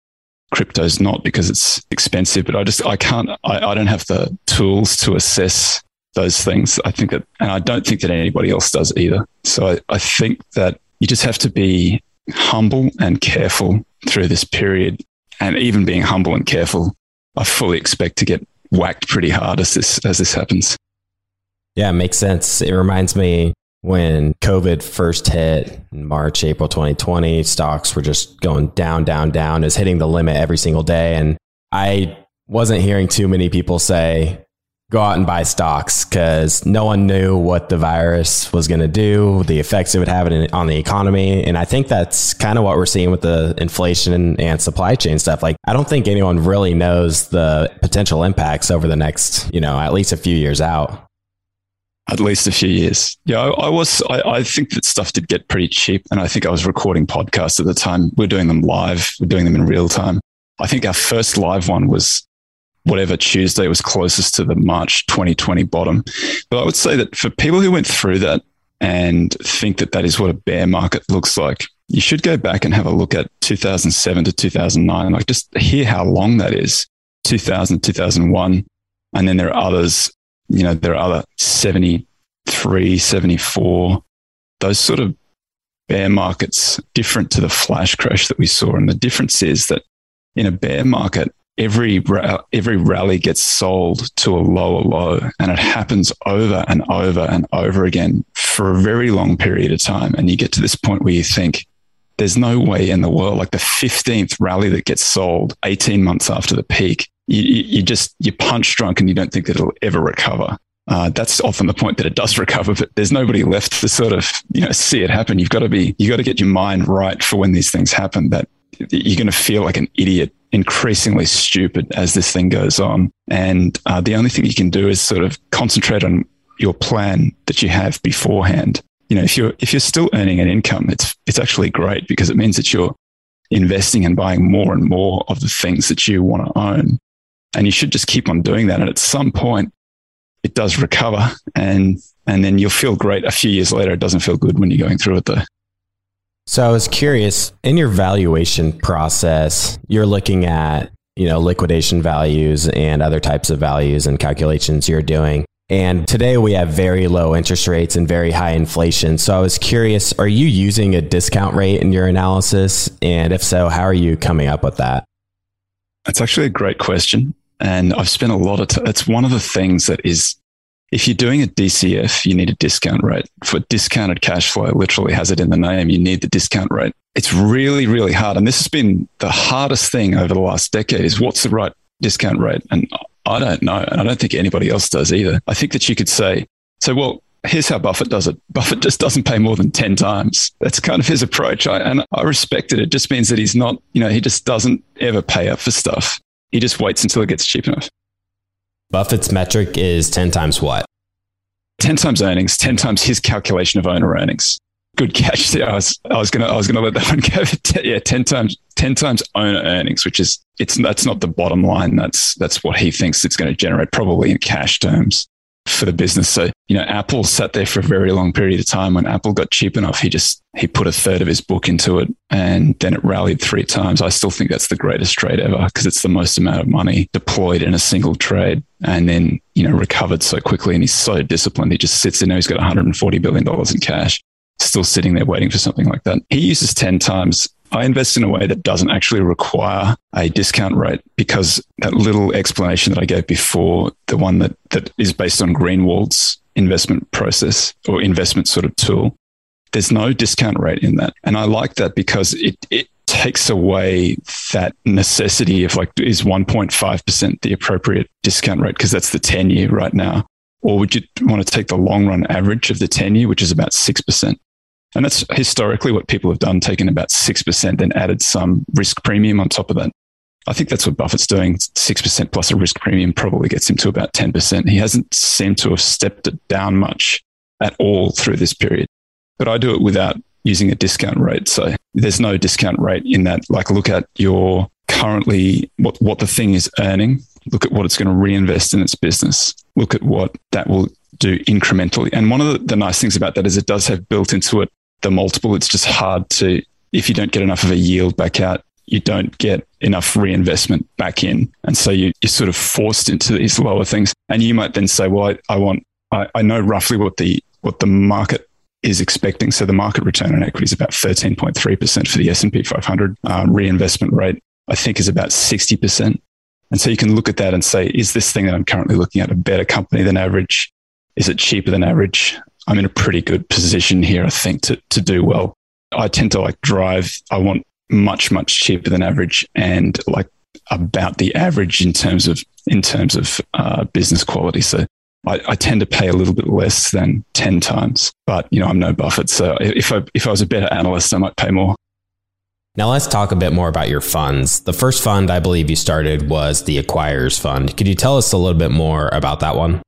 crypto's not because it's expensive. But I just, I can't, I, I don't have the tools to assess those things. I think that, and I don't think that anybody else does either. So I, I think that you just have to be humble and careful through this period and even being humble and careful, I fully expect to get whacked pretty hard as this as this happens. Yeah, it makes sense. It reminds me when COVID first hit in March, April 2020, stocks were just going down, down, down, is hitting the limit every single day. And I wasn't hearing too many people say, go out and buy stocks because no one knew what the virus was going to do, the effects it would have on the economy. And I think that's kind of what we're seeing with the inflation and supply chain stuff. Like, I don't think anyone really knows the potential impacts over the next, you know, at least a few years out. At least a few years. Yeah, I, I was, I, I think that stuff did get pretty cheap. And I think I was recording podcasts at the time. We're doing them live, we're doing them in real time. I think our first live one was whatever Tuesday was closest to the March 2020 bottom. But I would say that for people who went through that and think that that is what a bear market looks like, you should go back and have a look at 2007 to 2009, like just hear how long that is 2000, 2001. And then there are others, you know, there are other 73, 74, those sort of bear markets different to the flash crash that we saw. And the difference is that in a bear market, every every rally gets sold to a lower low and it happens over and over and over again for a very long period of time and you get to this point where you think there's no way in the world like the 15th rally that gets sold 18 months after the peak you, you just you punch drunk and you don't think that it'll ever recover uh, that's often the point that it does recover, but there's nobody left to sort of you know see it happen. You've got to be you got to get your mind right for when these things happen. That you're going to feel like an idiot increasingly stupid as this thing goes on. And uh, the only thing you can do is sort of concentrate on your plan that you have beforehand. You know, if you're if you're still earning an income, it's it's actually great because it means that you're investing and buying more and more of the things that you want to own. And you should just keep on doing that. And at some point, it does recover, and and then you'll feel great. A few years later, it doesn't feel good when you're going through it though. So I was curious in your valuation process, you're looking at, you know, liquidation values and other types of values and calculations you're doing. And today we have very low interest rates and very high inflation. So I was curious, are you using a discount rate in your analysis? And if so, how are you coming up with that? That's actually a great question. And I've spent a lot of time. It's one of the things that is if you're doing a DCF, you need a discount rate. For discounted cash flow, literally has it in the name, you need the discount rate. It's really, really hard. And this has been the hardest thing over the last decade is what's the right discount rate? And I don't know. And I don't think anybody else does either. I think that you could say, so, well, here's how Buffett does it. Buffett just doesn't pay more than 10 times. That's kind of his approach. I, and I respect it. It just means that he's not, you know, he just doesn't ever pay up for stuff. He just waits until it gets cheap enough. Buffett's metric is 10 times what? 10 times earnings, 10 times his calculation of owner earnings. Good catch there. I was, I was going to, I was to let that one go. yeah, 10 times, 10 times owner earnings, which is, it's, that's not the bottom line. That's, that's what he thinks it's going to generate probably in cash terms for the business. So, you know, Apple sat there for a very long period of time. When Apple got cheap enough, he just, he put a third of his book into it and then it rallied three times. I still think that's the greatest trade ever because it's the most amount of money deployed in a single trade and then, you know, recovered so quickly. And he's so disciplined. He just sits there now. He's got $140 billion in cash, still sitting there waiting for something like that. He uses 10 times I invest in a way that doesn't actually require a discount rate because that little explanation that I gave before, the one that, that is based on Greenwald's investment process or investment sort of tool, there's no discount rate in that. And I like that because it, it takes away that necessity of like, is 1.5% the appropriate discount rate? Because that's the 10 year right now. Or would you want to take the long run average of the 10 year, which is about 6%? And that's historically what people have done, taken about 6%, then added some risk premium on top of that. I think that's what Buffett's doing. 6% plus a risk premium probably gets him to about 10%. He hasn't seemed to have stepped it down much at all through this period. But I do it without using a discount rate. So there's no discount rate in that. Like, look at your currently what, what the thing is earning, look at what it's going to reinvest in its business, look at what that will do incrementally. And one of the, the nice things about that is it does have built into it the multiple, it's just hard to, if you don't get enough of a yield back out, you don't get enough reinvestment back in. And so you, you're sort of forced into these lower things. And you might then say, well, I, I want, I, I know roughly what the, what the market is expecting. So the market return on equity is about 13.3% for the S&P 500. Uh, reinvestment rate, I think, is about 60%. And so you can look at that and say, is this thing that I'm currently looking at a better company than average? Is it cheaper than average? I'm in a pretty good position here, I think, to, to do well. I tend to like drive, I want much, much cheaper than average and like about the average in terms of in terms of uh, business quality. So I, I, tend to pay a little bit less than ten times, but you know I'm no Buffett, so if I if I was a better analyst, I might pay more. Now let's talk a bit more about your funds. The first fund I believe you started was the Acquirers Fund. Could you tell us a little bit more about that one?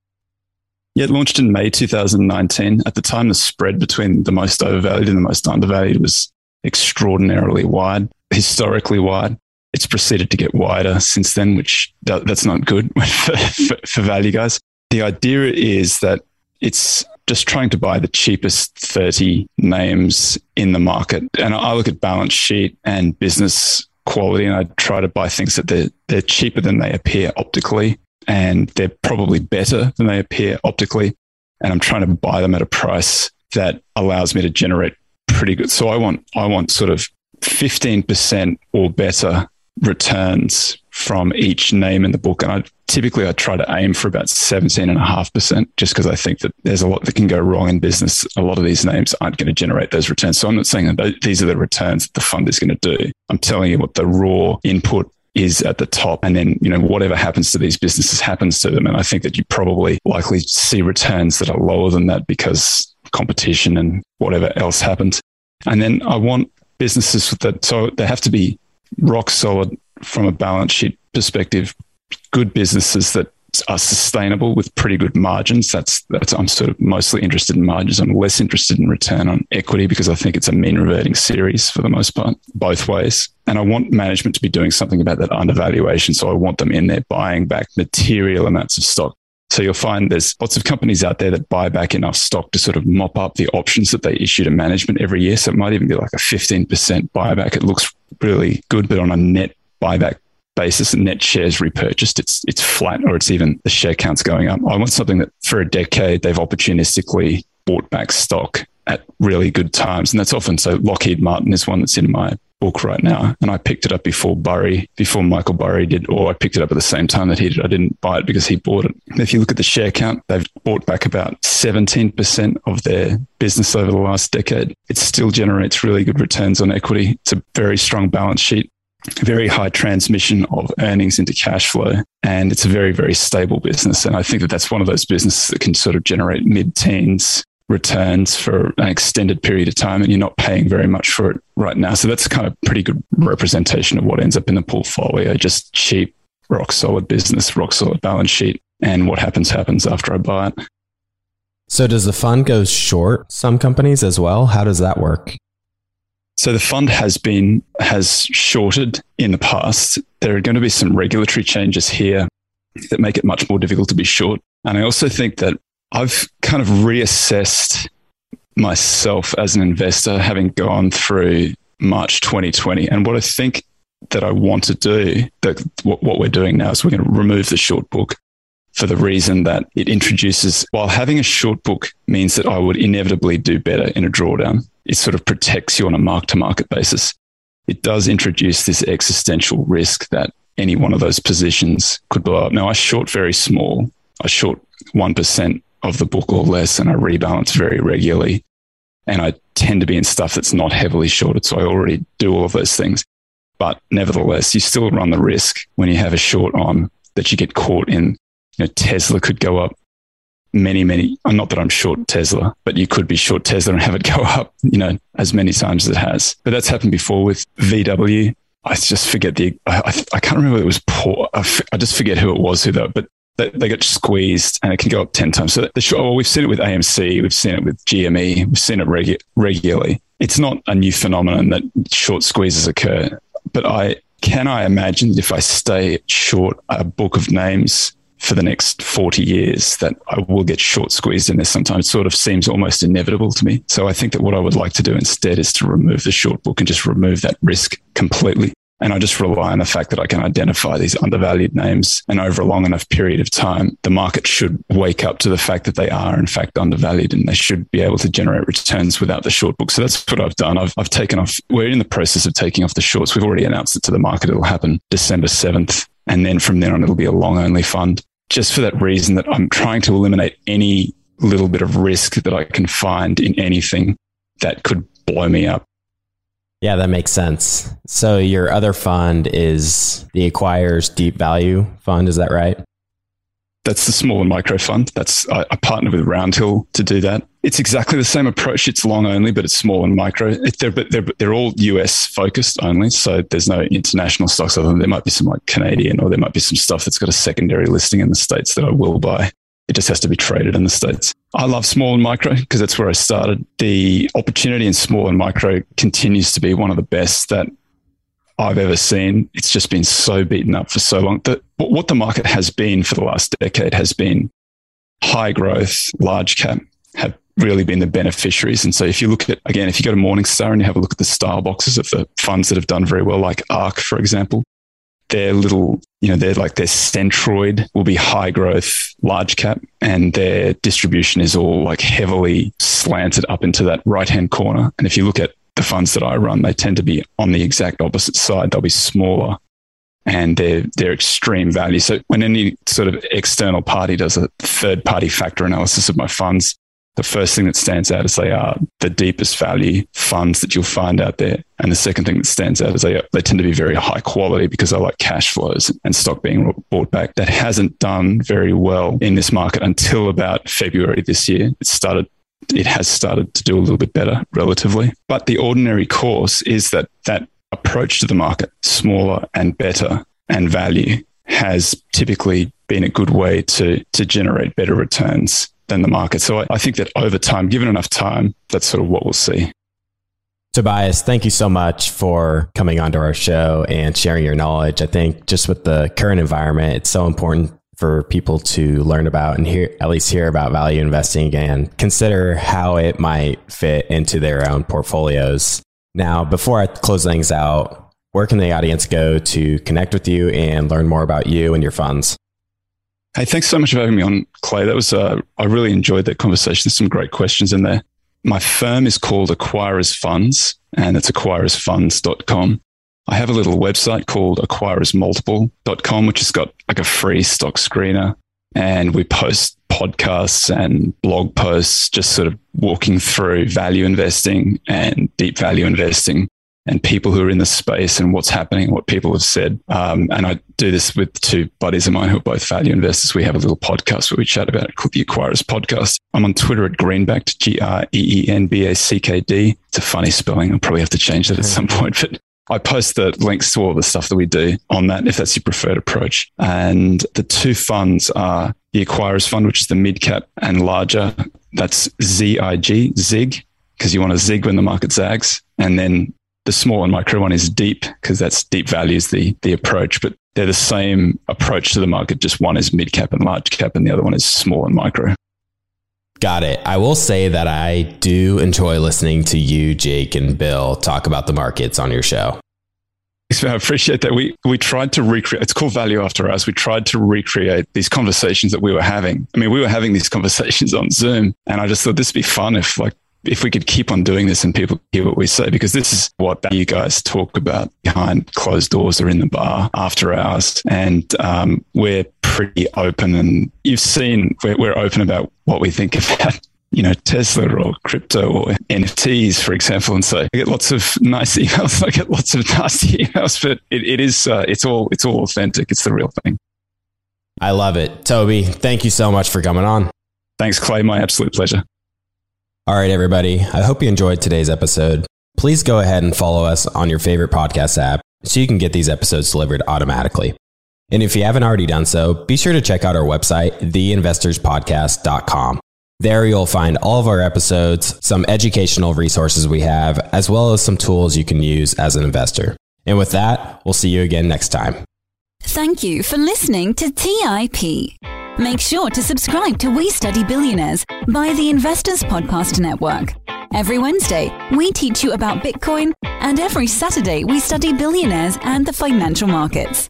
Yeah, it launched in May 2019. At the time, the spread between the most overvalued and the most undervalued was extraordinarily wide, historically wide. It's proceeded to get wider since then, which that's not good for, for, for value guys. The idea is that it's just trying to buy the cheapest 30 names in the market. And I look at balance sheet and business quality and I try to buy things that they're, they're cheaper than they appear optically and they're probably better than they appear optically. And I'm trying to buy them at a price that allows me to generate pretty good. So I want, I want sort of 15% or better returns from each name in the book. And I typically I try to aim for about 17.5% just because I think that there's a lot that can go wrong in business. A lot of these names aren't going to generate those returns. So I'm not saying that these are the returns that the fund is going to do. I'm telling you what the raw input is at the top and then you know whatever happens to these businesses happens to them. And i think that you probably likely see returns that are lower than that because competition and whatever else happens and then i want businesses that so they have to be rock solid from a balance sheet perspective, good businesses that are sustainable with pretty good margins. That's that's I'm sort of mostly interested in margins. I'm less interested in return on equity because I think it's a mean reverting series for the most part, both ways. And I want management to be doing something about that undervaluation. So I want them in there buying back material amounts of stock. So you'll find there's lots of companies out there that buy back enough stock to sort of mop up the options that they issue to management every year. So it might even be like a 15% buyback. It looks really good, but on a net buyback basis and net shares repurchased, it's it's flat or it's even the share count's going up. I want something that for a decade they've opportunistically bought back stock at really good times. And that's often so Lockheed Martin is one that's in my book right now. And I picked it up before Burry, before Michael Burry did, or I picked it up at the same time that he did. I didn't buy it because he bought it. If you look at the share count, they've bought back about 17% of their business over the last decade. It still generates really good returns on equity. It's a very strong balance sheet. Very high transmission of earnings into cash flow, and it's a very, very stable business. And I think that that's one of those businesses that can sort of generate mid teens returns for an extended period of time and you're not paying very much for it right now. So that's kind of pretty good representation of what ends up in the portfolio. Just cheap, rock solid business, rock solid balance sheet. And what happens, happens after I buy it. So does the fund go short some companies as well? How does that work? So the fund has been has shorted in the past. There are going to be some regulatory changes here that make it much more difficult to be short. And I also think that I've kind of reassessed myself as an investor having gone through March 2020. And what I think that I want to do, that what, what we're doing now is we're going to remove the short book for the reason that it introduces, while having a short book means that I would inevitably do better in a drawdown, it sort of protects you on a mark to market basis. It does introduce this existential risk that any one of those positions could blow up. Now, I short very small. I short 1% of the book or less, and I rebalance very regularly. And I tend to be in stuff that's not heavily shorted. So I already do all of those things. But nevertheless, you still run the risk when you have a short on that you get caught in. You know, Tesla could go up many, many, not that I'm short Tesla, but you could be short Tesla and have it go up, you know, as many times as it has. But that's happened before with VW. I just forget the, I, I, can't remember it was poor. I, just forget who it was who though, but they, they get squeezed and it can go up 10 times. So the short, well, we've seen it with AMC, we've seen it with GME, we've seen it regu- regularly. It's not a new phenomenon that short squeezes occur, but I can I imagine if I stay short a book of names for the next 40 years that I will get short squeezed in this sometimes sort of seems almost inevitable to me. So I think that what I would like to do instead is to remove the short book and just remove that risk completely. And I just rely on the fact that I can identify these undervalued names. And over a long enough period of time, the market should wake up to the fact that they are, in fact, undervalued and they should be able to generate returns without the short book. So that's what I've done. I've, I've taken off, we're in the process of taking off the shorts. We've already announced it to the market. It'll happen December 7th. And then from then on, it'll be a long only fund. Just for that reason that I'm trying to eliminate any little bit of risk that I can find in anything that could blow me up. Yeah, that makes sense. So your other fund is the Acquirers Deep Value Fund, is that right? That's the small and micro fund. That's I, I partnered with Roundhill to do that. It's exactly the same approach. It's long only, but it's small and micro. It, they're, they're, they're all US focused only. So there's no international stocks other than there might be some like Canadian or there might be some stuff that's got a secondary listing in the States that I will buy. It just has to be traded in the States. I love small and micro because that's where I started. The opportunity in small and micro continues to be one of the best that I've ever seen. It's just been so beaten up for so long. What the market has been for the last decade has been high growth, large cap have really been the beneficiaries. And so if you look at, again, if you go to Morningstar and you have a look at the style boxes of the funds that have done very well, like ARK, for example, their little, you know, they're like their centroid will be high growth, large cap, and their distribution is all like heavily slanted up into that right hand corner. And if you look at the funds that I run, they tend to be on the exact opposite side. They'll be smaller and they're, they're extreme value. So when any sort of external party does a third party factor analysis of my funds, the first thing that stands out is they are the deepest value funds that you'll find out there. And the second thing that stands out is they, they tend to be very high quality because they like cash flows and stock being bought back. That hasn't done very well in this market until about February this year. It started it has started to do a little bit better relatively. But the ordinary course is that that approach to the market, smaller and better and value, has typically been a good way to, to generate better returns than the market. So I, I think that over time, given enough time, that's sort of what we'll see. Tobias, thank you so much for coming onto our show and sharing your knowledge. I think just with the current environment, it's so important for people to learn about and hear at least hear about value investing and consider how it might fit into their own portfolios. Now, before I close things out, where can the audience go to connect with you and learn more about you and your funds? Hey, thanks so much for having me on, Clay. That was uh, I really enjoyed that conversation. There's some great questions in there. My firm is called Acquirers Funds, and it's acquirersfunds.com. I have a little website called acquirersmultiple.com, which has got like a free stock screener. And we post podcasts and blog posts, just sort of walking through value investing and deep value investing and people who are in the space and what's happening, what people have said. Um, and I do this with two buddies of mine who are both value investors. We have a little podcast where we chat about it called the Acquirers Podcast. I'm on Twitter at Greenbacked, G R E E N B A C K D. It's a funny spelling. I'll probably have to change that at some point, but I post the links to all the stuff that we do on that if that's your preferred approach. And the two funds are the Acquirers Fund, which is the mid cap and larger. That's ZIG, ZIG, because you want to zig when the market zags. And then the small and micro one is deep because that's deep value is the, the approach, but they're the same approach to the market. Just one is mid cap and large cap, and the other one is small and micro. Got it. I will say that I do enjoy listening to you, Jake, and Bill talk about the markets on your show. I appreciate that. We we tried to recreate. It's called Value After Hours. We tried to recreate these conversations that we were having. I mean, we were having these conversations on Zoom, and I just thought this would be fun if like if we could keep on doing this and people hear what we say, because this is what you guys talk about behind closed doors or in the bar after hours. And um, we're pretty open. And you've seen we're, we're open about what we think about you know, Tesla or crypto or NFTs, for example. And so I get lots of nice emails. I get lots of nasty emails, but it, it is, uh, it's all, it's all authentic. It's the real thing. I love it. Toby, thank you so much for coming on. Thanks, Clay. My absolute pleasure. All right, everybody. I hope you enjoyed today's episode. Please go ahead and follow us on your favorite podcast app so you can get these episodes delivered automatically. And if you haven't already done so, be sure to check out our website, theinvestorspodcast.com. There you'll find all of our episodes, some educational resources we have, as well as some tools you can use as an investor. And with that, we'll see you again next time. Thank you for listening to TIP. Make sure to subscribe to We Study Billionaires by the Investors Podcast Network. Every Wednesday, we teach you about Bitcoin, and every Saturday, we study billionaires and the financial markets.